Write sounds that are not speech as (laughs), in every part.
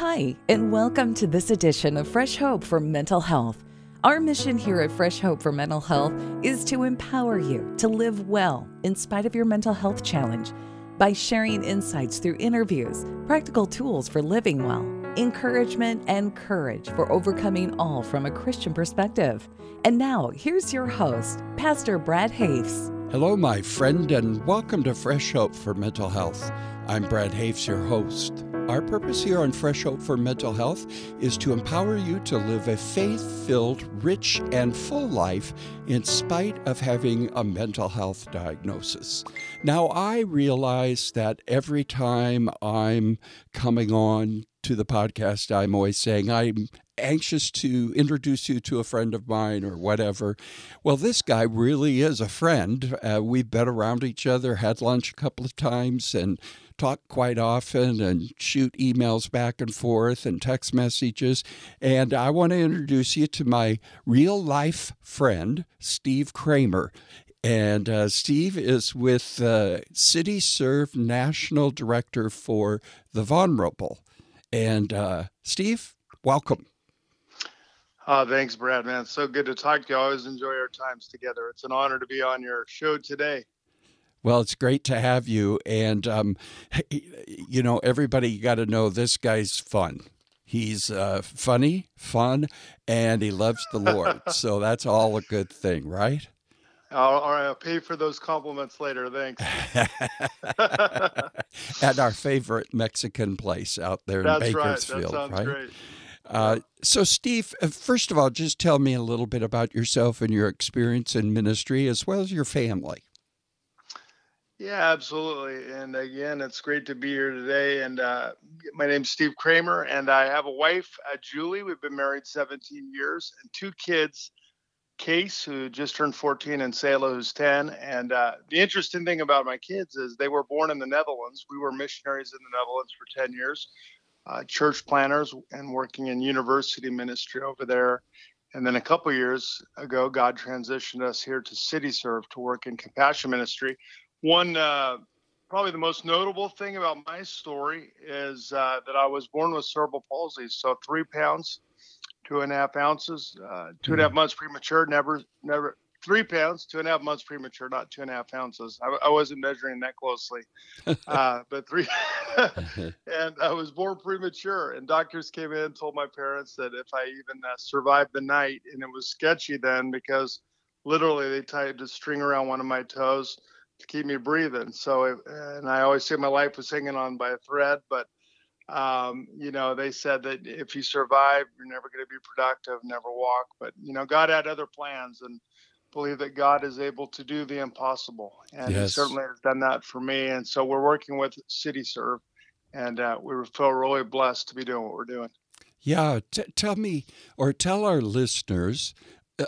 Hi, and welcome to this edition of Fresh Hope for Mental Health. Our mission here at Fresh Hope for Mental Health is to empower you to live well in spite of your mental health challenge by sharing insights through interviews, practical tools for living well, encouragement, and courage for overcoming all from a Christian perspective. And now, here's your host, Pastor Brad Hoefs. Hello, my friend, and welcome to Fresh Hope for Mental Health. I'm Brad Hoefs, your host. Our purpose here on Fresh Hope for Mental Health is to empower you to live a faith filled, rich, and full life in spite of having a mental health diagnosis. Now, I realize that every time I'm coming on to the podcast, I'm always saying I'm anxious to introduce you to a friend of mine or whatever. Well, this guy really is a friend. Uh, we've been around each other, had lunch a couple of times, and talk quite often and shoot emails back and forth and text messages. And I want to introduce you to my real life friend, Steve Kramer. And uh, Steve is with uh, CityServe National Director for the Vulnerable. And uh, Steve, welcome. Uh, thanks, Brad, man. So good to talk to you. I always enjoy our times together. It's an honor to be on your show today. Well, it's great to have you. And, um, (laughs) you know, everybody got to know this guy's fun. He's uh, funny, fun, and he loves the Lord. (laughs) so that's all a good thing, right? I'll, I'll pay for those compliments later. Thanks. (laughs) At our favorite Mexican place out there That's in Bakersfield, right? Right? Great. Uh, so, Steve, uh, first of all, just tell me a little bit about yourself and your experience in ministry as well as your family. Yeah, absolutely. And again, it's great to be here today. And uh, my name's Steve Kramer, and I have a wife, uh, Julie. We've been married 17 years, and two kids, Case, who just turned 14, and Selah, who's 10. And uh, the interesting thing about my kids is they were born in the Netherlands. We were missionaries in the Netherlands for 10 years, uh, church planners, and working in university ministry over there. And then a couple years ago, God transitioned us here to City Serve to work in compassion ministry one uh, probably the most notable thing about my story is uh, that I was born with cerebral palsy. So three pounds, two and a half ounces, uh, two and a half months premature. Never, never three pounds, two and a half months premature, not two and a half ounces. I, I wasn't measuring that closely, (laughs) uh, but three. (laughs) and I was born premature, and doctors came in and told my parents that if I even uh, survived the night, and it was sketchy then because literally they tied a string around one of my toes to keep me breathing. So, and I always say my life was hanging on by a thread, but um, you know, they said that if you survive, you're never going to be productive, never walk. But you know, God had other plans, and believe that God is able to do the impossible, and yes. He certainly has done that for me. And so we're working with CityServe, and uh, we feel really blessed to be doing what we're doing. Yeah, t- tell me or tell our listeners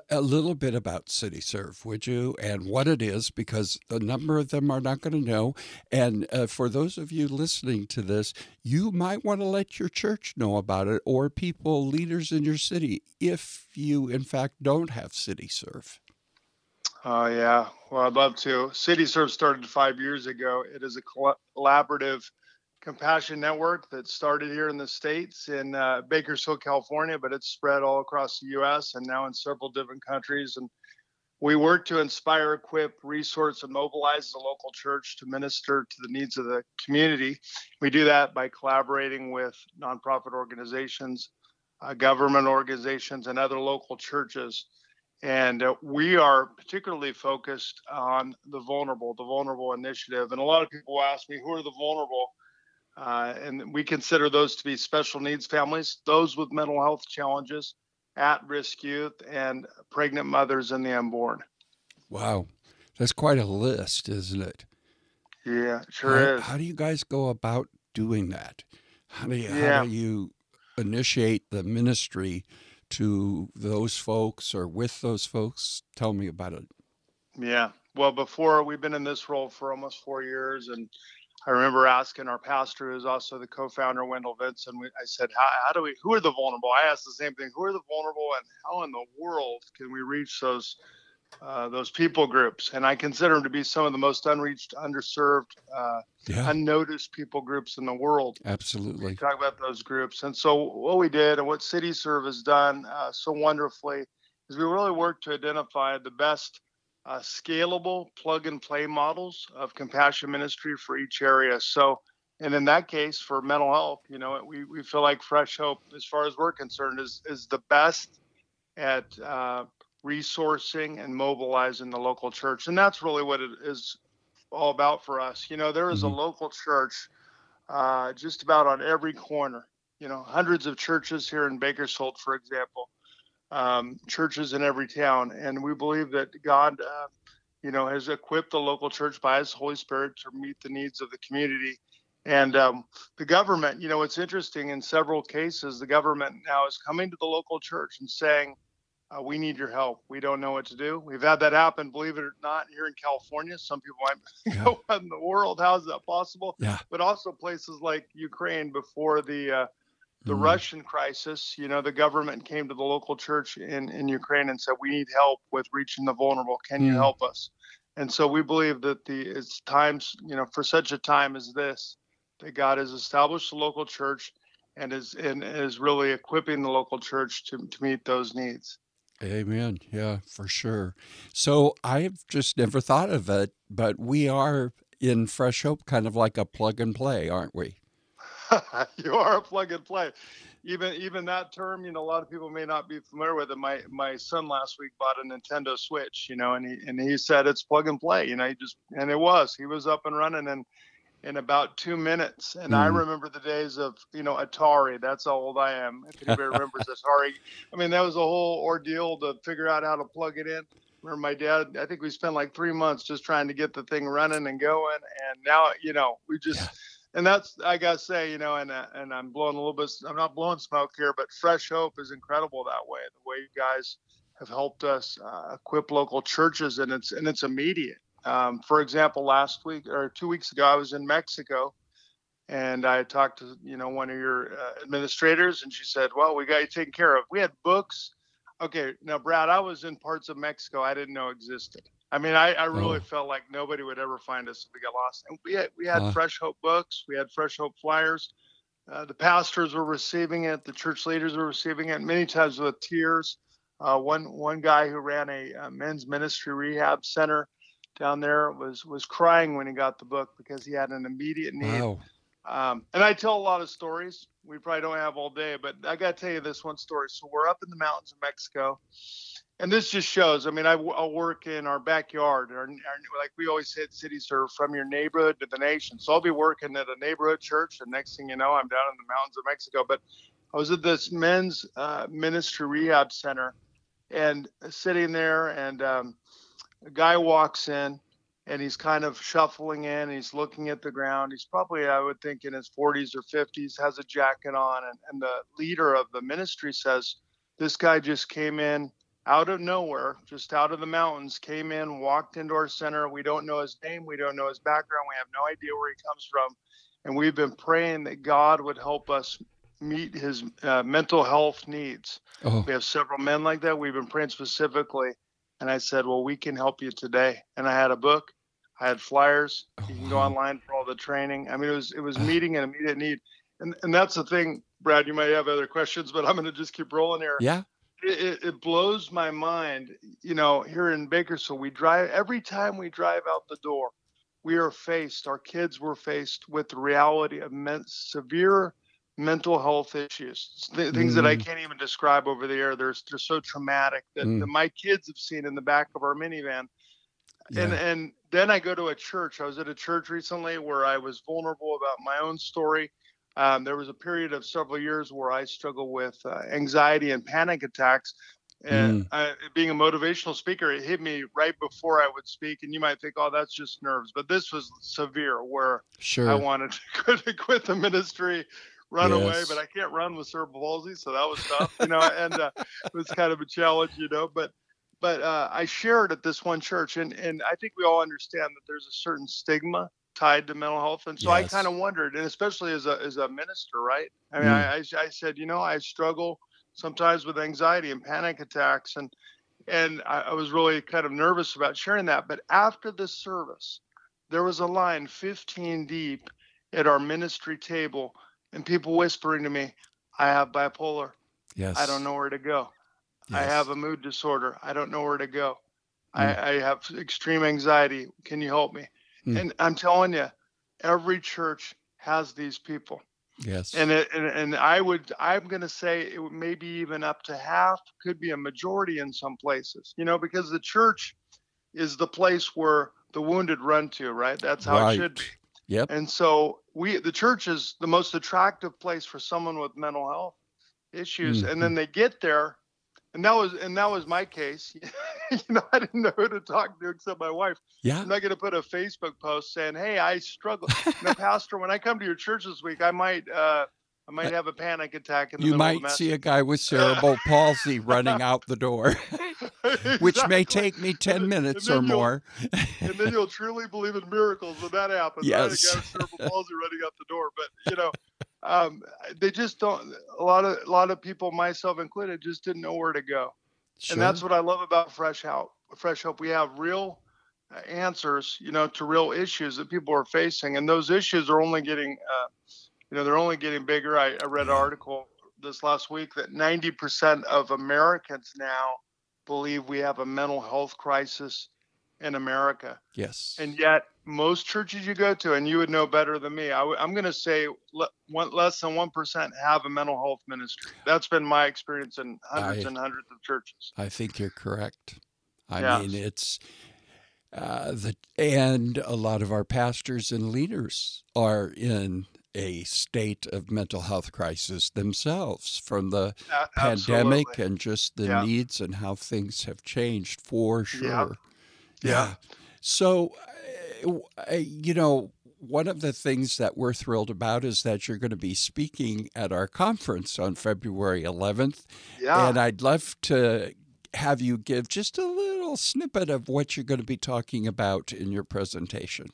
a little bit about CityServe, would you, and what it is, because a number of them are not going to know. And uh, for those of you listening to this, you might want to let your church know about it or people, leaders in your city, if you, in fact, don't have CityServe. Oh, uh, yeah. Well, I'd love to. CityServe started five years ago. It is a collaborative compassion network that started here in the states in uh, bakersfield california but it's spread all across the us and now in several different countries. And we work to inspire equip resource and mobilize the local church to minister to the needs of the community. We do that by collaborating with nonprofit organizations uh, government organizations and other local churches. And uh, we are particularly focused on the vulnerable the vulnerable initiative. And a lot of people ask me who are the vulnerable uh, and we consider those to be special needs families, those with mental health challenges, at risk youth, and pregnant mothers and the unborn. Wow. That's quite a list, isn't it? Yeah, sure how, is. How do you guys go about doing that? How do you, yeah. how do you initiate the ministry to those folks or with those folks? Tell me about it. Yeah. Well, before we've been in this role for almost four years, and I remember asking our pastor, who's also the co-founder, Wendell Vinson. We, I said, how, how, do we? Who are the vulnerable?" I asked the same thing: Who are the vulnerable, and how in the world can we reach those uh, those people groups, and I consider them to be some of the most unreached, underserved, uh, yeah. unnoticed people groups in the world. Absolutely. Talk about those groups, and so what we did, and what CityServe has done uh, so wonderfully, is we really worked to identify the best uh, scalable plug and play models of compassion ministry for each area. So, and in that case, for mental health, you know, we, we feel like Fresh Hope, as far as we're concerned, is is the best at uh, resourcing and mobilizing the local church. And that's really what it is all about for us. You know, there is mm-hmm. a local church uh, just about on every corner, you know, hundreds of churches here in Bakersfield, for example, um, churches in every town. And we believe that God, uh, you know, has equipped the local church by his Holy Spirit to meet the needs of the community. And um, the government, you know, it's interesting in several cases, the government now is coming to the local church and saying, uh, we need your help. We don't know what to do. We've had that happen, believe it or not, here in California. Some people might (laughs) yeah. go, what in the world? How is that possible? Yeah. But also places like Ukraine before the uh, the mm Russian crisis. You know, the government came to the local church in, in Ukraine and said, we need help with reaching the vulnerable. Can mm you help us? And so we believe that the it's times, you know, for such a time as this, that God has established the local church and is and is really equipping the local church to, to meet those needs. Amen. Yeah, for sure. So I've just never thought of it, but we are in Fresh Hope kind of like a plug and play, aren't we? (laughs) you are a plug and play. Even even that term, you know, a lot of people may not be familiar with it. My my son last week bought a Nintendo Switch, you know, and he and he said it's plug and play, you know, he just and it was. He was up and running and in about two minutes. And mm. I remember the days of, you know, Atari. That's how old I am. If anybody remembers Atari, I mean, that was a whole ordeal to figure out how to plug it in. Remember my dad, I think we spent like three months just trying to get the thing running and going. And now, you know, we just. And that's, I got to say, you know, and, uh, and I'm blowing a little bit, I'm not blowing smoke here, but Fresh Hope is incredible that way. The way you guys have helped us uh, equip local churches and it's, and it's immediate um, for example, last week or two weeks ago, I was in Mexico, and I talked to you know one of your uh, administrators, and she said, "Well, we got you taken care of. We had books." Okay, now Brad, I was in parts of Mexico I didn't know existed. I mean, I, I really oh. felt like nobody would ever find us if we got lost. And we had we had uh. Fresh Hope books, we had Fresh Hope flyers. Uh, the pastors were receiving it, the church leaders were receiving it, many times with tears. Uh, one one guy who ran a, a men's ministry rehab center down there was was crying when he got the book because he had an immediate need. Wow. Um, and I tell a lot of stories. We probably don't have all day, but I got to tell you this one story. So we're up in the mountains of Mexico, and this just shows. I mean, I, work in our backyard, or, like we always say CityServe from your neighborhood to the nation. So I'll be working at a neighborhood church, and next thing you know, I'm down in the mountains of Mexico. But I was at this men's uh, ministry rehab center, and sitting there, and um, a guy walks in and he's kind of shuffling in. He's looking at the ground. He's probably, I would think, in his 40s or 50s, has a jacket on. And, and the leader of the ministry says, This guy just came in out of nowhere, just out of the mountains, came in, walked into our center. We don't know his name. We don't know his background. We have no idea where he comes from. And we've been praying that God would help us meet his uh, mental health needs. Oh. We have several men like that. We've been praying specifically and I said, Well, we can help you today. And I had a book, I had flyers. Oh, you can go online for all the training. I mean, it was it was meeting an immediate need. And and that's the thing, Brad. You might have other questions, but I'm going to just keep rolling here. Yeah. It, it blows my mind. You know, here in Bakersfield, we drive every time we drive out the door, we are faced. Our kids were faced with the reality of severe mental health issues, th- things mm. that I mm. can't even describe over the air. They're they're so traumatic that, mm. that my kids have seen in the back of our minivan. Yeah. And and then I go to a church. I was at a church recently where I was vulnerable about my own story. Um, there was a period of several years where I struggled with uh, anxiety and panic attacks. And mm. I, being a motivational speaker, it hit me right before I would speak. And you might think, oh, that's just nerves. But this was severe where sure. I wanted to (laughs) quit the ministry, run yes. away, but I can't run with cerebral palsy, so that was tough, you know. and uh, it was kind of a challenge, you know. But but uh, I shared at this one church, and and I think we all understand that there's a certain stigma tied to mental health, and so yes. I kind of wondered, and especially as a as a minister, right? I mean, mm. I, I I said, you know, I struggle sometimes with anxiety and panic attacks, and and I, I was really kind of nervous about sharing that. But after the service, there was a line 15 deep at our ministry table, and people whispering to me, I have bipolar. Yes. I don't know where to go. Yes. I have a mood disorder. I don't know where to go. Mm. I, I have extreme anxiety. Can you help me? Mm. And I'm telling you, every church has these people. Yes. And it, and, and I would I'm going to say it maybe even up to half could be a majority in some places. You know, because the church is the place where the wounded run to, right? That's how right. it should be. Yep. And so we the church is the most attractive place for someone with mental health issues. Mhm. And then they get there and that was and that was my case. (laughs) you know, I didn't know who to talk to except my wife. Yeah. I'm not going to put a Facebook post saying, "Hey, I struggle." (laughs) no, Pastor, when I come to your church this week, I might uh I might have a panic attack in the You might see a guy with cerebral (laughs) palsy running out the door, which may take me 10 minutes or more. and then you'll truly believe in miracles when that happens. Yes. Right? A guy with cerebral palsy running out the door. But you know, um, they just don't. A lot of a lot of people, myself included, just didn't know where to go. Sure. And that's what I love about Fresh Hope. Fresh Hope, we have real uh, answers, you know, to real issues that people are facing, and those issues are only getting, uh, you know, they're only getting bigger. I, I read an article this last week that 90% of Americans now believe we have a mental health crisis in America, yes. and yet most churches you go to, and you would know better than me, I, am going to say le- one, less than one percent have a mental health ministry. That's been my experience in hundreds I- and hundreds of churches. I think you're correct. I Yeah. mean, it's uh, the and a lot of our pastors and leaders are in a state of mental health crisis themselves from the pandemic absolutely. and just the Yeah. needs and how things have changed for sure. Yeah. So, uh, uh, Uh, you know, one of the things that we're thrilled about is that you're going to be speaking at our conference on February 11th. Yeah. And I'd love to have you give just a little snippet of what you're going to be talking about in your presentation.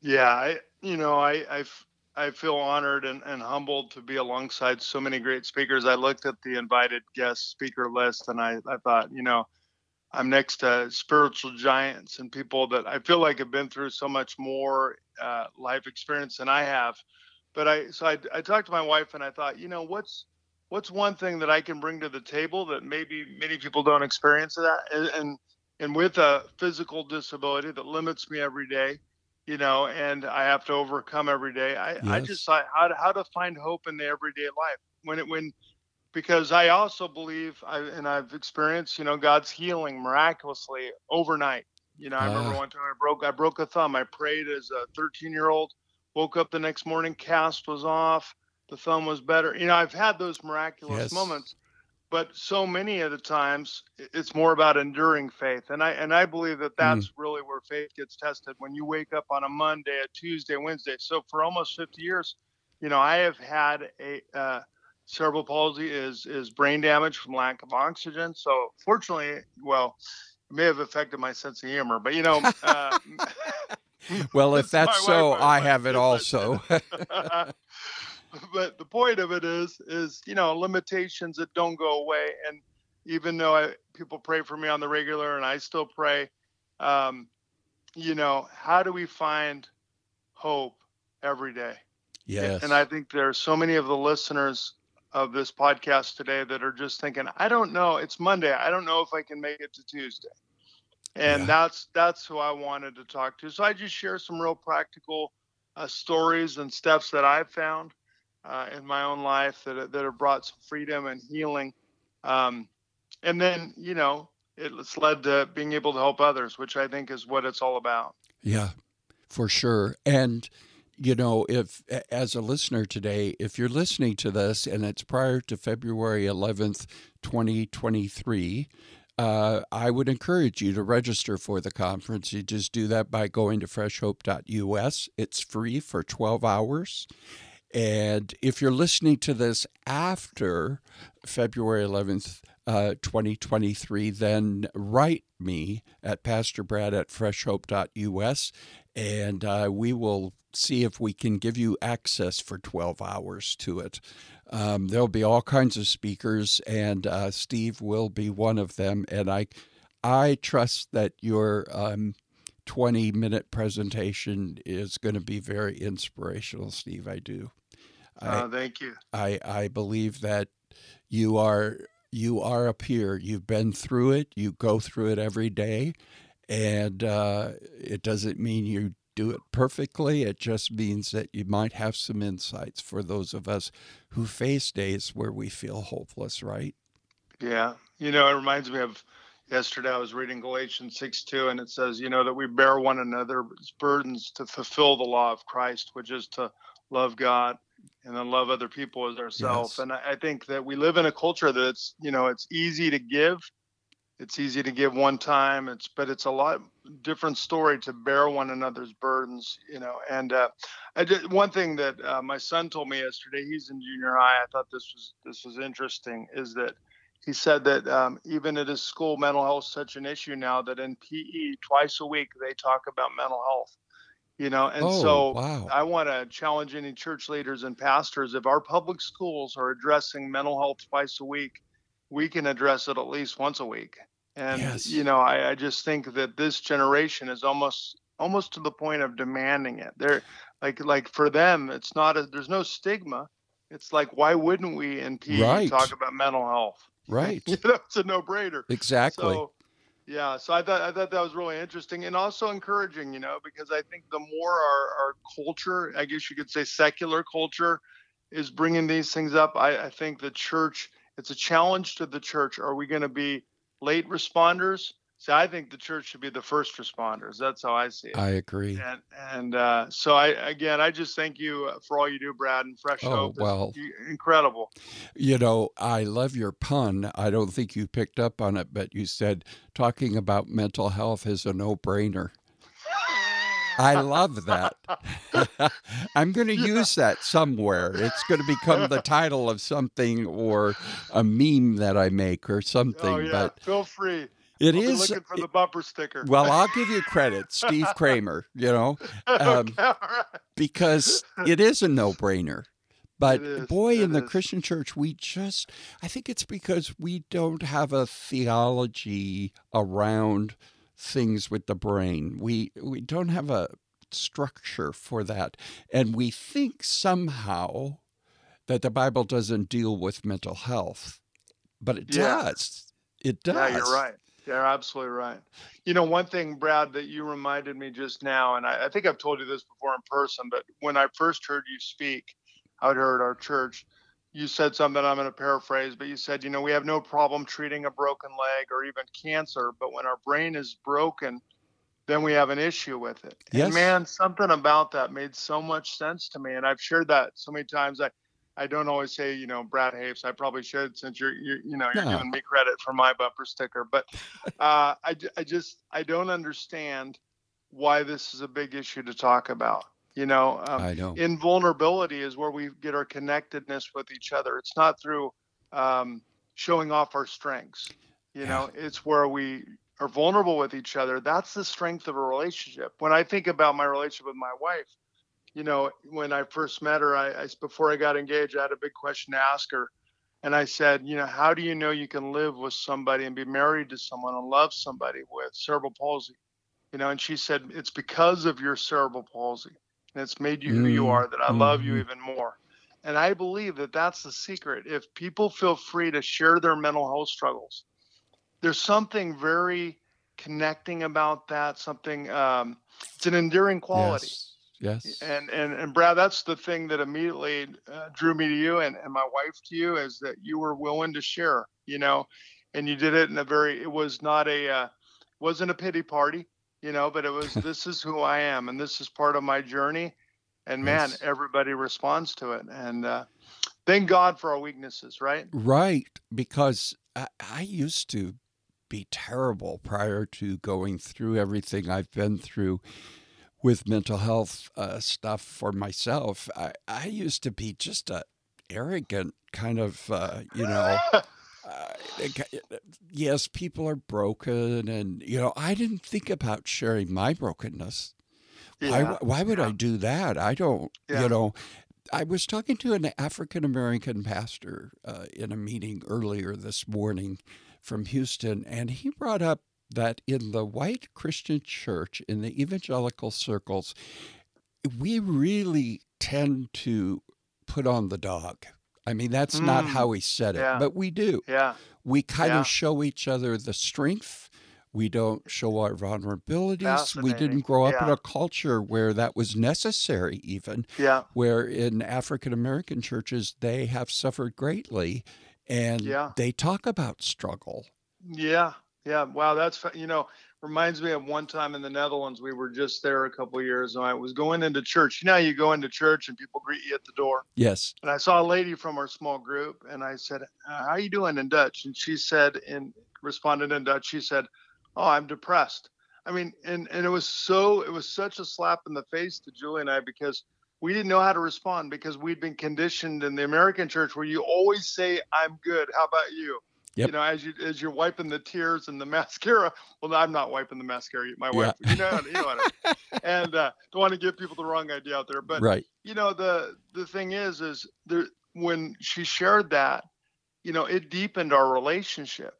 Yeah, I you know I, I, I feel honored and, and humbled to be alongside so many great speakers. I looked at the invited guest speaker list and I, I thought, you know, I'm next to spiritual giants and people that I feel like have been through so much more uh, life experience than I have. But I so I, I talked to my wife and I thought, you know, what's what's one thing that I can bring to the table that maybe many people don't experience that and and, and with a physical disability that limits me every day you know, and I have to overcome every day. I, I just thought how to, how to find hope in the everyday life when it when because I also believe I and I've experienced you know God's healing miraculously overnight. You know, I remember Ah. one time I broke I broke a thumb. I prayed as a 13 year old, woke up the next morning, cast was off, the thumb was better. You know, I've had those miraculous Yes. moments but so many of the times it's more about enduring faith and i and i believe that that's really where faith gets tested when you wake up on a monday a tuesday wednesday so for almost 50 years you know i have had a uh, cerebral palsy is is brain damage from lack of oxygen so fortunately well it may have affected my sense of humor but you know uh, (laughs) Well, if (laughs) that's so, might- I have it also. (laughs) but the point of it is is you know limitations that don't go away and even though I, people pray for me on the regular and i still pray um, you know how do we find hope every day yes. and i think there are so many of the listeners of this podcast today that are just thinking i don't know it's monday i don't know if i can make it to tuesday and Yeah. that's that's who i wanted to talk to so i just share some real practical uh, stories and steps that i've found uh, in my own life that, that have brought some freedom and healing um, and then you know it's led to being able to help others which i think is what it's all about Yeah, for sure. And, you know, if as a listener today, if you're listening to this and it's prior to February 11th, 2023, uh, I would encourage you to register for the conference. You just do that by going to freshhope.us. It's free for 12 hours. And if you're listening to this after February 11th, uh, 2023, then write me at pastorbrad at freshhope.us and uh, we will see if we can give you access for 12 hours to it. Um, there'll be all kinds of speakers, and uh, Steve will be one of them. And I, I trust that your um, 20 minute presentation is going to be very inspirational, Steve. I do. I, uh, thank you. I, I believe that you are you are a peer. You've been through it. You go through it every day, and uh, it doesn't mean you do it perfectly. It just means that you might have some insights for those of us who face days where we feel hopeless. Right? Yeah. You know, it reminds me of yesterday. I was reading Galatians six two, and it says, you know, that we bear one another's burdens to fulfill the law of Christ, which is to love God and then love other people as ourselves. Yes. And I, I think that we live in a culture that's, you know, it's easy to give. It's easy to give one time. It's, but it's a lot different story to bear one another's burdens, you know. And uh, I did, one thing that uh, my son told me yesterday. He's in junior high. I thought this was this was interesting. Is that he said that um, even at his school, mental health is such an issue now that in PE twice a week they talk about mental health you know and oh, so wow. i want to challenge any church leaders and pastors if our public schools are addressing mental health twice a week we can address it at least once a week. And yes. you know I, I just think that this generation is almost almost to the point of demanding it. They're like like for them it's not a there's no stigma. It's like why wouldn't we in PE right. talk about mental health? (laughs) Right. You know, it's a no-brainer. Exactly. So, yeah, so I thought I thought that was really interesting and also encouraging, you know, because I think the more our, our culture, I guess you could say secular culture, is bringing these things up, I, I think the church, it's a challenge to the church. Are we going to be late responders See, I think the church should be the first responders. That's how I see it. I agree. And, and uh, so, I again, I just thank you uh, for all you do, Brad, and Fresh oh, Hope. well, incredible. You know, I love your pun. I don't think you picked up on it, but you said talking about mental health is a no-brainer. I love that. (laughs) I'm going (laughs) to use that somewhere. It's going to become the title of something or a meme that I make or something. Oh, yeah. But feel free. It I'll is looking for the bumper sticker. Well, I'll give you credit, (laughs) Steve Kramer. You know, um, okay, right. because it is a no-brainer. But boy, in the is. Christian church, we just, I think it's because we don't have a theology around things with the brain. We, we don't have a structure for that. And we think somehow that the Bible doesn't deal with mental health, but it yeah. does. It does. Yeah, you're right. You're absolutely right. You know, one thing, Brad, that you reminded me just now, and I, I, think I've told you this before in person, but when I first heard you speak out here at our church, you said something I'm going to paraphrase, but you said, you know, we have no problem treating a broken leg or even cancer, but when our brain is broken, then we have an issue with it. Yes. And man, something about that made so much sense to me. And I've shared that so many times. I, I don't always say, you know, Brad Hoefs. I probably should since you're, you're you know, you're no. giving me credit for my bumper sticker. But (laughs) uh, I, I just, I don't understand why this is a big issue to talk about. You know, um, I know. Invulnerability is where we get our connectedness with each other. It's not through um, showing off our strengths. You yeah. know, it's where we are vulnerable with each other. That's the strength of a relationship. When I think about my relationship with my wife, you know, when I first met her, I, I before I got engaged, I had a big question to ask her. And I said, you know, how do you know you can live with somebody and be married to someone and love somebody with cerebral palsy? You know, and she said, it's because of your cerebral palsy. And it's made you who you mm, are that I love you mm-hmm. even more. And I believe that that's the secret. If people feel free to share their mental health struggles, there's something very connecting about that, something, um, it's an endearing quality. Yes Yes. And and and Brad, that's the thing that immediately uh, drew me to you and, and my wife to you is that you were willing to share, you know, and you did it in a very. It was not a uh, wasn't a pity party, you know, but it was (laughs) this is who I am and this is part of my journey, and man, yes. everybody responds to it, and uh, thank God for our weaknesses, right? Right, because I, I used to be terrible prior to going through everything I've been through with mental health uh, stuff for myself, I, I used to be just a arrogant kind of, uh, you know. (laughs) Uh, yes, people are broken, and you know, I didn't think about sharing my brokenness. Why, Yeah. why would I do that? I don't, Yeah. you know. I was talking to an African American pastor uh, in a meeting earlier this morning from Houston, and he brought up that in the white Christian church, in the evangelical circles, we really tend to put on the dog. I mean, that's not Mm. how he said it, Yeah. but we do. Yeah. We kind Yeah. of show each other the strength. We don't show our vulnerabilities. We didn't grow up in a culture where that was necessary, even Yeah. where in African American churches they have suffered greatly and Yeah. they talk about struggle. Yeah, yeah. Wow, that's you know reminds me of one time in the Netherlands. We were just there a couple of years, and I was going into church. You know, you go into church and people greet you at the door. Yes. And I saw a lady from our small group, and I said, uh, "How you doing?" in Dutch, and she said, in responded in Dutch. She said, "Oh, I'm depressed." I mean, and and it was so it was such a slap in the face to Julie and I because we didn't know how to respond because we'd been conditioned in the American church where you always say, "I'm good." How about you? Yep. You know, as you as you're wiping the tears and the (laughs) mascara. Well, I'm not wiping the mascara. My wife, you know, you know what I mean. (laughs) And uh, don't want to give people the wrong idea out there, but right. you know the the thing is is there when she shared that you know it deepened our relationship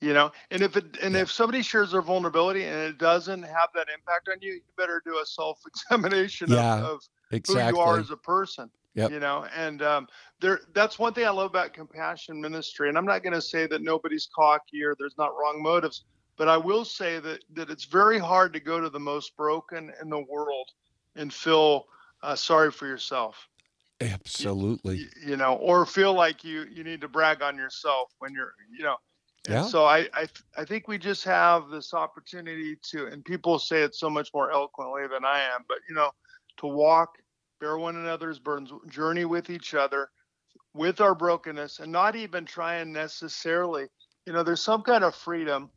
you know and if it and Yeah. if somebody shares their vulnerability and it doesn't have that impact on you you better do a self examination Yeah, of, of Exactly. who you are as a person Yep. you know and um, there that's one thing i love about compassion ministry and i'm not going to say that nobody's cocky or there's not wrong motives but i will say that that it's very hard to go to the most broken in the world and feel uh, sorry for yourself Absolutely. y- you know or feel like you you need to brag on yourself when you're you know and Yeah. so I, I i think we just have this opportunity to and people say it so much more eloquently than i am but you know to walk bear one another's burdens journey with each other with our brokenness and not even try and necessarily you know there's some kind of freedom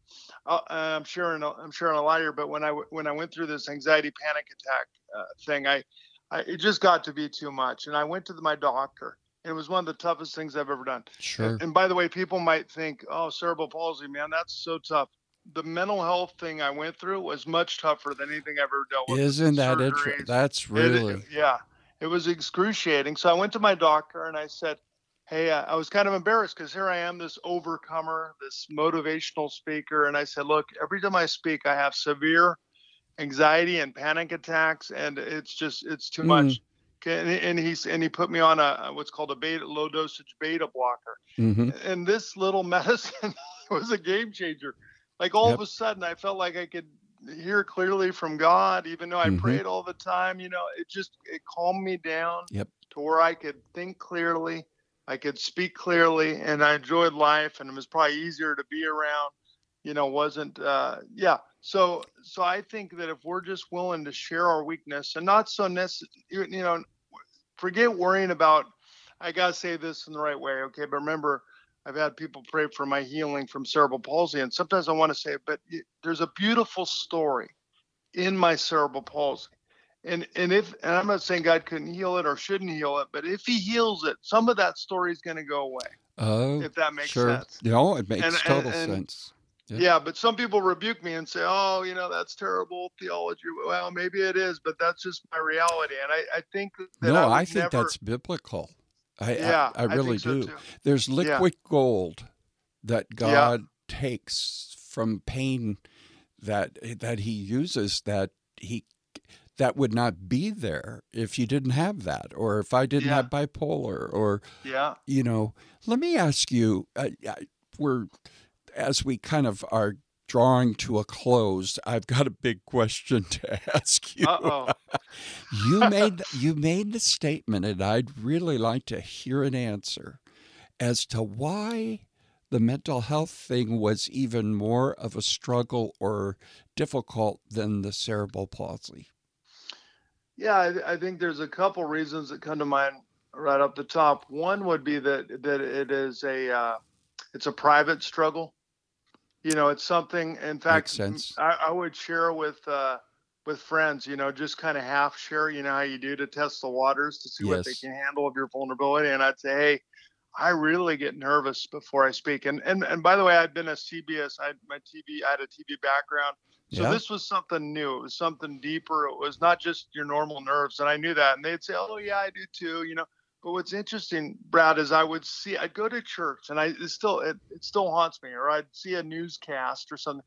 uh, i'm sure i'm sure a lot here but when i when i went through this anxiety panic attack uh, thing i I, it just got to be too much. And I went to the, my doctor. And it was one of the toughest things I've ever done. Sure. And by the way, people might think, oh, cerebral palsy, man, that's so tough. The mental health thing I went through was much tougher than anything I've ever dealt with. Isn't that interesting? That's It- really. yeah, it was excruciating. So I went to my doctor and I said, Hey, uh, I was kind of embarrassed because here I am, this overcomer, this motivational speaker. And I said, Look, every time I speak, I have severe anxiety and panic attacks, and it's just, it's too Mm. much. And, he's and he put me on a what's called a beta low dosage beta blocker hmm and this little (laughs) medicine was a game changer. Like all Yep. of a sudden, I felt like I could hear clearly from God, even though I Mhm. prayed all the time. You know, it just it calmed me down Yep. to where I could think clearly, I could speak clearly, and I enjoyed life, and it was probably easier to be around. You know, wasn't uh, yeah. So so I think that if we're just willing to share our weakness and not so necessary, you know, forget worrying about. I gotta say this in the right way, okay? But remember, I've had people pray for my healing from cerebral palsy, and sometimes I want to say, it, but there's a beautiful story in my cerebral palsy. And and if and I'm not saying God couldn't heal it or shouldn't heal it, but if He heals it, some of that story is going to go away. Oh, If that makes sure. sense. No, it makes And- and- total and- sense. Yeah. Yeah, but some people rebuke me and say, "Oh, you know, that's terrible theology." Well, maybe it is, but that's just my reality. And I, I think that No, I, I, think never, that's biblical. I, yeah, I, I really think so do. too. There's liquid gold that Yeah. God takes from pain that that He uses that He that would not be there if you didn't have that, or if I didn't Yeah. have bipolar, or Yeah, you know. Let me ask you. Uh, we're as we kind of are drawing to a close. I've got a big question to (laughs) ask you. (laughs) You made (laughs) you made the statement, and I'd really like to hear an answer as to why the mental health thing was even more of a struggle or difficult than the cerebral palsy. Yeah, I, I think there's a couple reasons that come to mind right up the top. One would be that that it is a uh, it's a private struggle. You know, it's something. In fact. I, I would share with uh, with friends. You know, just kind of half share. You know how you do to test the waters to see what they can handle of your vulnerability. And I'd say, hey, I really get nervous before I speak. And and and by the way, I'd been a CBS. I my TV. I had a TV background, so Yeah. this was something new. It was something deeper. It was not just your normal nerves, and I knew that. And they'd say, "Oh yeah, I do too," you know. But what's interesting, Brad, is I would see. I'd go to church, and I it still it, it still haunts me. Or I'd see a newscast or something.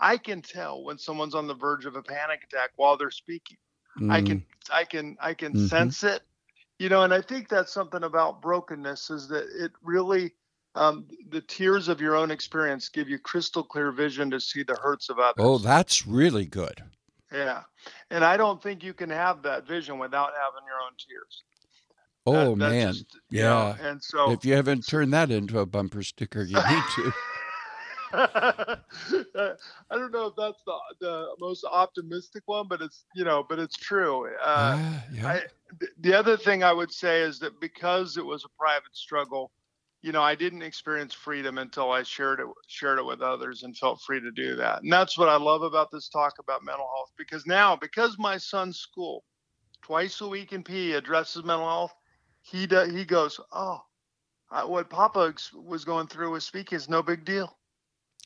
I can tell when someone's on the verge of a panic attack while they're speaking. I Mm, can I can I can Mhm. sense it, you know, and I think that's something about brokenness is that it really um, the tears of your own experience give you crystal clear vision to see the hurts of others. Oh, that's really good. yeah, and I don't think you can have that vision without having your own tears. Oh That- man, just- know, yeah. and so If you haven't turned that into a bumper sticker, you need to. (laughs) I don't know if that's the the most optimistic one, but it's you know, but it's true. Uh, Ah, yeah. I, the other thing I would say is that because it was a private struggle, you know, I didn't experience freedom until I shared it shared it with others and felt free to do that. And that's what I love about this talk about mental health because now because my son's school twice a week in PE addresses mental health, he do, he goes, "Oh, I, what Papa was going through with speaking is no big deal."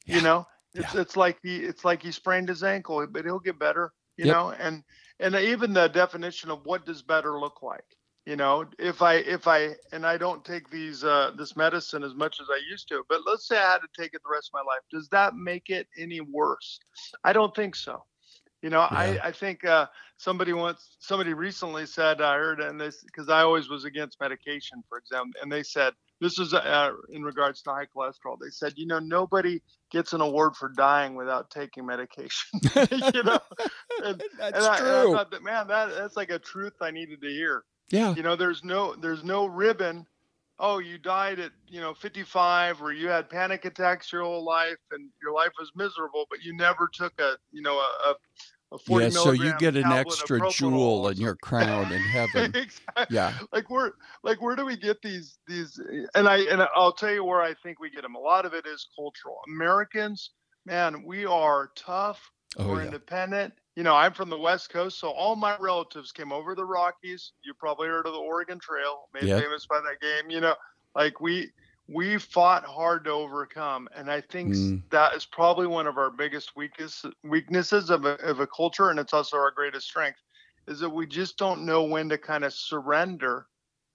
Yeah, You know, it's it's like he it's like he sprained his ankle, but he'll get better. You Yep. know, and and even the definition of what does better look like. You know, if I if I and I don't take these uh, this medicine as much as I used to, but let's say I had to take it the rest of my life, does that make it any worse? I don't think so. You know, Yeah. I I think uh, somebody once somebody recently said I heard and this because I always was against medication, for example, and they said this is uh, in regards to high cholesterol. They said, you know, nobody gets an award for dying without taking medication. (laughs) you know, and, (laughs) That's and I, and I true. thought that man, that that's like a truth I needed to hear. yeah. You know, there's no there's no ribbon. Oh, you died at you know 55, or you had panic attacks your whole life, and your life was miserable, but you never took a you know a, a, a 40 Yeah, so you get an extra jewel in your crown in (laughs) heaven. exactly. Yeah. Like where like where do we get these these and I and I'll tell you where I think we get them. A lot of it is cultural. Americans, man, we are tough. Oh we're yeah. independent. You know, I'm from the West Coast, so all my relatives came over the Rockies. You probably heard of the Oregon Trail, made Yep. famous by that game. You know, like we we fought hard to overcome, and I think Mm. that is probably one of our biggest weakest weaknesses of a, of a culture, and it's also our greatest strength, is that we just don't know when to kind of surrender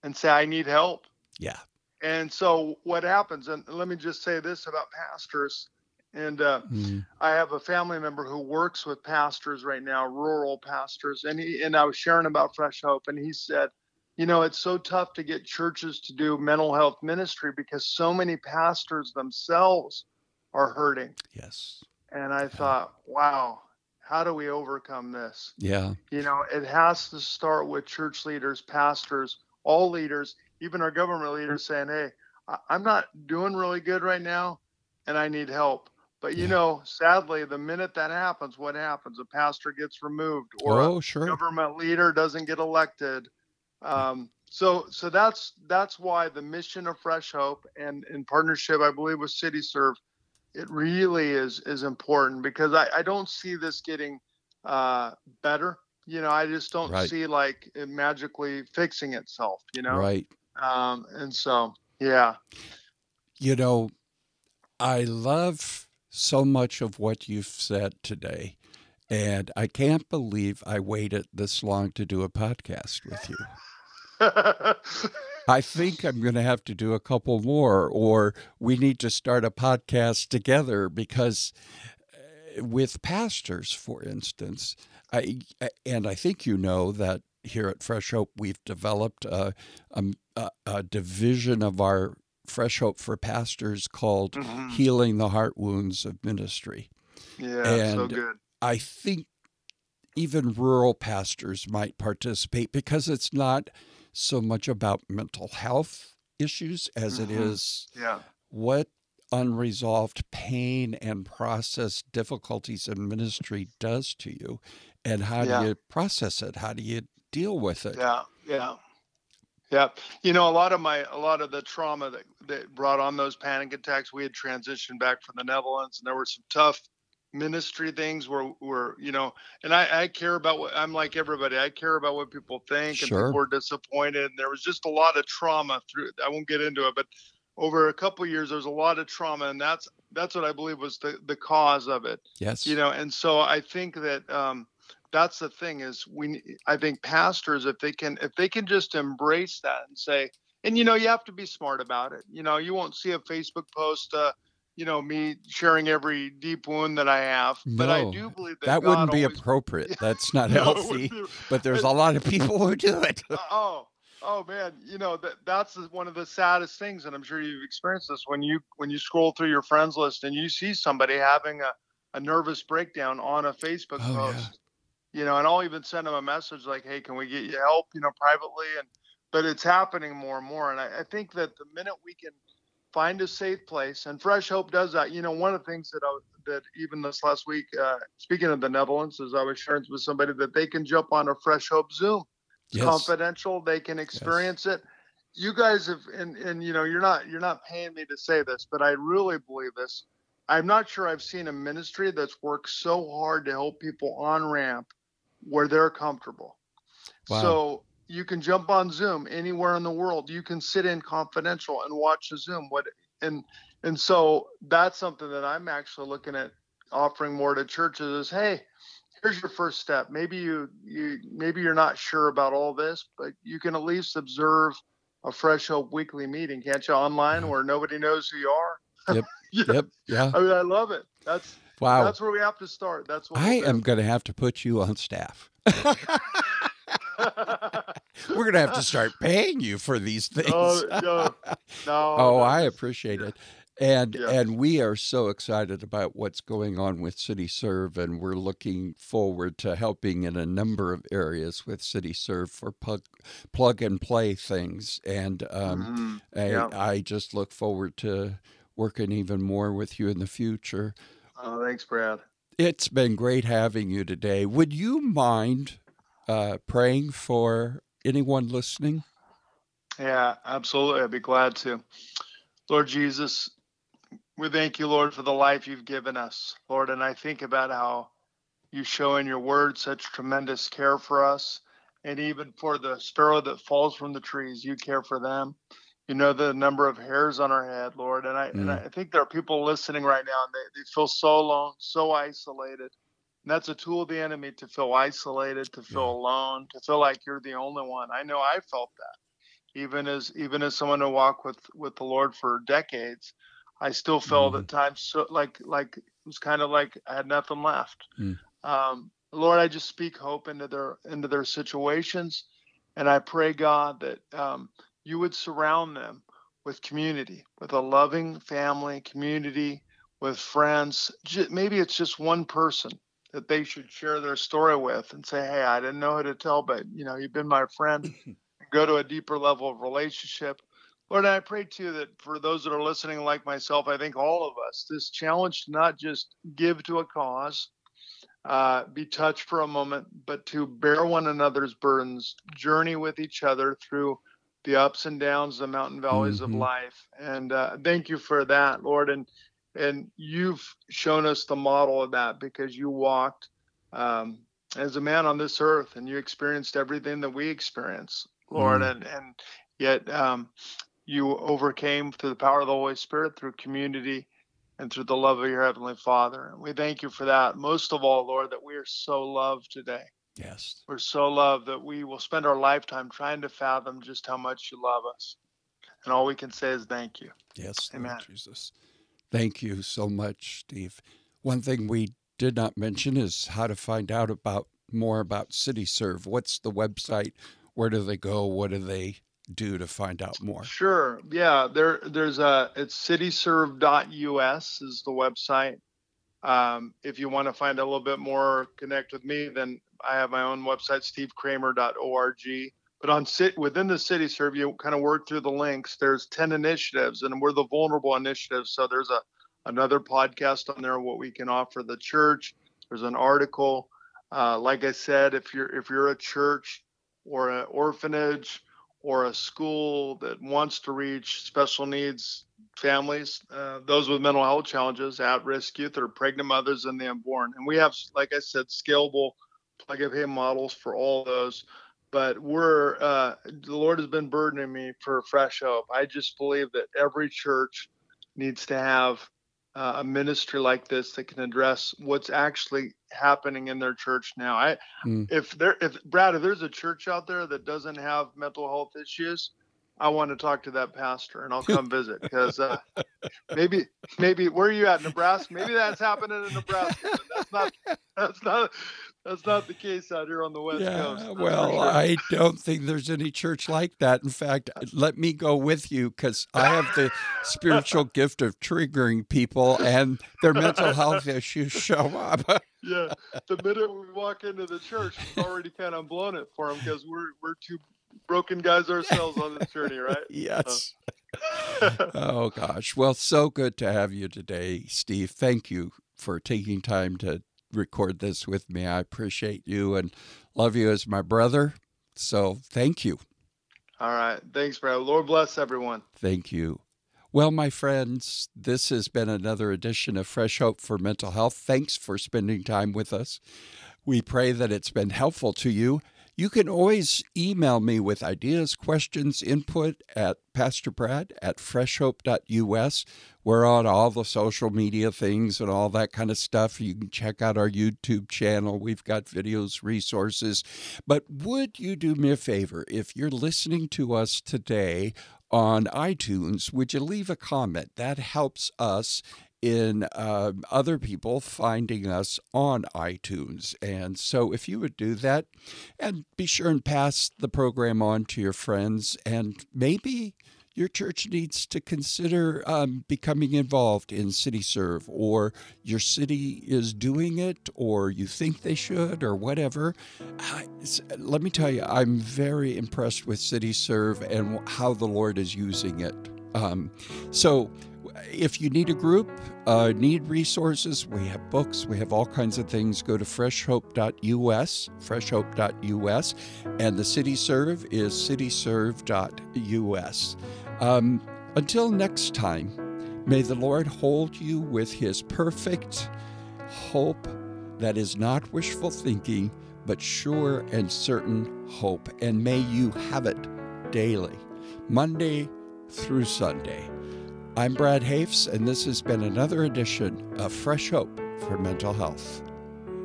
and say, "I need help." Yeah. And so what happens, and let me just say this about pastors, and uh, Mm. I have a family member who works with pastors right now, rural pastors, and he and I was sharing about Fresh Hope, and he said, you know, it's so tough to get churches to do mental health ministry because so many pastors themselves are hurting. Yes. And I thought, wow, how do we overcome this? Yeah. You know, it has to start with church leaders, pastors, all leaders, even our government leaders saying, hey, I'm not doing really good right now and I need help. But you Yeah. know, sadly, the minute that happens, what happens? A pastor gets removed or a Oh sure. government leader doesn't get elected. Um, so, so that's that's why the mission of Fresh Hope and in partnership, I believe, with CityServe, it really is is important because I, I don't see this getting uh, better. You know, I just don't Right. see like it magically fixing itself. You know, Right. um, and so yeah, You know, I love so much of what you've said today. And I can't believe I waited this long to do a podcast with you. (laughs) I think I'm going to have to do a couple more, or we need to start a podcast together because uh, with pastors, for instance, I and I think you know that here at Fresh Hope we've developed a, a, a division of our Fresh Hope for Pastors called Mhm. Healing the Heart Wounds of Ministry. yeah, so And- good. I think even rural pastors might participate because it's not so much about mental health issues as it Mhm. is Yeah, what unresolved pain and process difficulties in ministry does to you and how Yeah. do you process it how do you deal with it Yeah, yeah, yeah. You know, a lot of my, a lot of the trauma that that brought on those panic attacks. We had transitioned back from the Netherlands, and there were some tough ministry things where where you know and I, I care about what i'm like everybody i care about what people think and people were disappointed and there was just a lot of trauma through i won't get into it but over a couple of years there's a lot of trauma and that's that's what i believe was the the cause of it Yes. you know and so i think that um that's the thing is we i think pastors if they can if they can just embrace that and say and you know you have to be smart about it you know you won't see a facebook post uh you know me sharing every deep wound that i have but i No, do believe that that wouldn't be always- (laughs) appropriate. That's not No, healthy. be- But there's a lot of people who do it. oh oh man you know that that's one of the saddest things and i'm sure you've experienced this when you when you scroll through your friends list and you see somebody having a, a nervous breakdown on a facebook Oh, yeah. You know and i'll even send them a message like hey can we get you help you know privately? And but it's happening more and more and i, I think that the minute we can find a safe place and fresh hope does that you know one of the things that I, that even this last week uh, speaking of the netherlands as i was sharing with somebody that they can jump on a fresh hope zoom. It's Yes. confidential they can experience it. You guys have and and you know you're not you're not paying me to say this but i really believe this. I'm not sure i've seen a ministry that's worked so hard to help people on ramp where they're comfortable Wow. so you can jump on zoom anywhere in the world you can sit in confidential and watch a zoom what and and so that's something that i'm actually looking at offering more to churches is hey here's your first step maybe you you maybe you're not sure about all this but you can at least observe a fresh hope weekly meeting can't you online where nobody knows who you are Yep. (laughs) Yeah. Yep. Yeah. i mean i love it that's Wow. that's where we have to start that's what I am going to have to put you on staff. (laughs) (laughs) We're going to have to start paying you for these things. oh no no (laughs) Oh, no, I appreciate it. And Yeah. and we are so excited about what's going on with CityServe and we're looking forward to helping in a number of areas with CityServe for plug, plug and play things and um Mhm. I, Yeah. I just look forward to working even more with you in the future. Oh thanks brad It's been great having you today. Would you mind uh, praying for anyone listening? Yeah, absolutely. I'd be glad to. Lord Jesus, we thank you, Lord, for the life you've given us, Lord. And I think about how you show in your word such tremendous care for us. And even for the sparrow that falls from the trees, you care for them. You know the number of hairs on our head, Lord. And I, and I think there are people listening right now and they, they feel so alone, so isolated. And that's a tool of the enemy to feel isolated, to feel Yeah. alone, to feel like you're the only one. I know I felt that even as even as someone who walked with with the Lord for decades, I still felt Mhm. at times so like like it was kind of like I had nothing left. Mm. Um, Lord, I just speak hope into their into their situations, and I pray God that um, you would surround them with community, with a loving family, community, with friends. Maybe it's just one person that they should share their story with and say, "Hey, I didn't know who to tell, but you know, you've been my friend." (laughs) go to a deeper level of relationship. Lord, I pray too that for those that are listening, like myself, I think all of us, this challenge to not just give to a cause, uh, be touched for a moment, but to bear one another's burdens, journey with each other through the ups and downs, the mountain valleys Mhm. of life. And uh, thank you for that, Lord. And and you've shown us the model of that because you walked um, as a man on this earth and you experienced everything that we experience, Lord. Mm. And and yet um, you overcame through the power of the Holy Spirit, through community, and through the love of your heavenly Father. And we thank you for that. Most of all, Lord, that we are so loved today. Yes. We're so loved that we will spend our lifetime trying to fathom just how much you love us. And all we can say is thank you. Yes, Lord Amen. Jesus. Thank you so much, Steve. One thing we did not mention is how to find out about more about CityServe. What's the website? Where do they go? What do they do to find out more? Sure. Yeah, there there's a it's cityserve.us is the website. Um, if you want to find a little bit more, connect with me, then I have my own website, stevekramer.org. But on sit within the CityServe, you kind of work through the links. There's 10 initiatives, and we're the vulnerable initiatives. So there's a another podcast on there, what we can offer the church. There's an article. Uh, like I said, if you're if you're a church or an orphanage or a school that wants to reach special needs families, uh, those with mental health challenges, at-risk youth, or pregnant mothers and the unborn. And we have, like I said, scalable plug and pay models for all those. But we're uh, the Lord has been burdening me for fresh hope. I just believe that every church needs to have uh, a ministry like this that can address what's actually happening in their church now. I, mm. if there, if Brad, if there's a church out there that doesn't have mental health issues, I want to talk to that pastor and I'll come visit because uh, maybe, maybe where are you at, Nebraska? Maybe that's happening in Nebraska. That's not, that's not, that's not the case out here on the West yeah, Coast. Well, sure. I don't think there's any church like that. In fact, let me go with you because I have the spiritual (laughs) gift of triggering people and their mental health issues show up. yeah, (laughs) the minute we walk into the church, we've already kind of blown it for them because we're we're too broken guys ourselves on this journey, right? (laughs) yes. oh gosh. Well, so good to have you today, Steve. Thank you for taking time to record this with me. I appreciate you and love you as my brother. So thank you. All right. Thanks, Brad. Lord bless everyone. Thank you. Well, my friends, this has been another edition of Fresh Hope for Mental Health. Thanks for spending time with us. We pray that it's been helpful to you. You can always email me with ideas, questions, input at Pastor Brad at freshhope.us. We're on all the social media things and all that kind of stuff. You can check out our YouTube channel. We've got videos, resources. But would you do me a favor? If you're listening to us today on iTunes, would you leave a comment? That helps us in uh, other people finding us on iTunes. And so, if you would do that, and be sure and pass the program on to your friends, and maybe your church needs to consider um, becoming involved in CityServe, or your city is doing it, or you think they should, or whatever. I, let me tell you, I'm very impressed with CityServe and how the Lord is using it. Um, so, if you need a group, uh, need resources, we have books, we have all kinds of things. Go to freshhope.us, freshhope.us, and the CityServe is cityserve.us. Um, until next time, may the Lord hold you with his perfect hope that is not wishful thinking, but sure and certain hope. And may you have it daily, Monday through Sunday. I'm Brad Hoefs, and this has been another edition of Fresh Hope for Mental Health.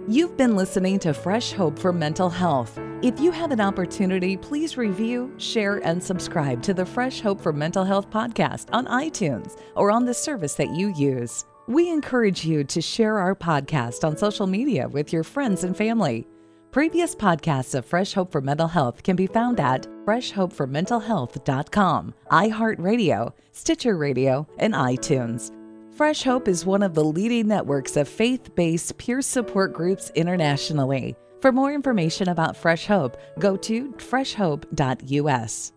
You've been listening to Fresh Hope for Mental Health. If you have an opportunity, please review, share, and subscribe to the Fresh Hope for Mental Health podcast on iTunes or on the service that you use. We encourage you to share our podcast on social media with your friends and family. Previous podcasts of Fresh Hope for Mental Health can be found at freshhopeformentalhealth.com, iHeartRadio, Stitcher Radio, and iTunes. Fresh Hope is one of the leading networks of faith based peer support groups internationally. For more information about Fresh Hope, go to freshhope.us.